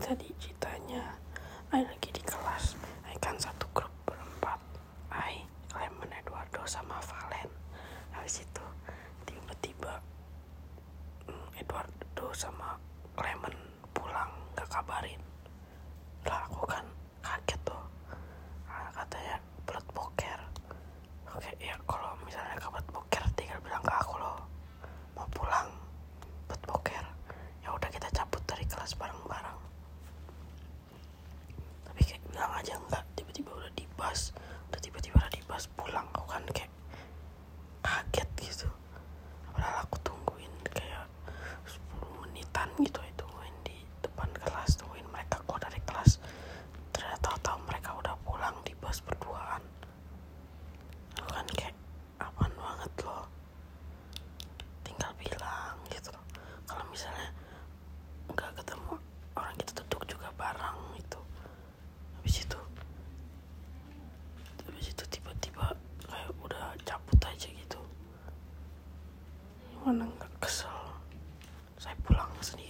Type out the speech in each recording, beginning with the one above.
tadi ceritanya, I lagi di kelas. I kan satu grup berempat. I, Clement Eduardo sama Valen. Habis itu tiba-tiba mm, Eduardo sama Clement pulang gak kabarin. one K menang kesel. Saya pulang sendiri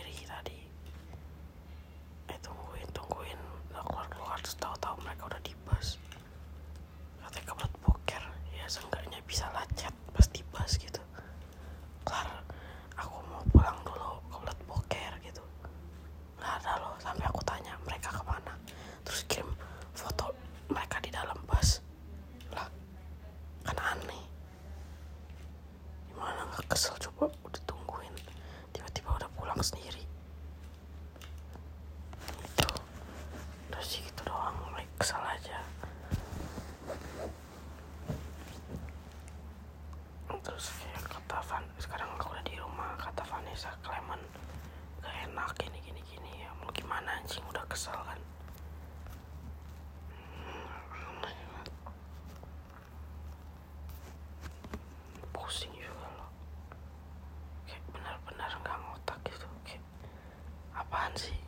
kesel. Coba udah tungguin. Tiba-tiba udah pulang sendiri. Itu udah sih gitu doang. Mulai kesel aja. Terus kayak kata Van sekarang aku udah di rumah. Kata Vanessa Clement gak enak gini gini gini. Ya mau gimana anjing? Udah kesel kan? Hmm. Pusing Ramsey.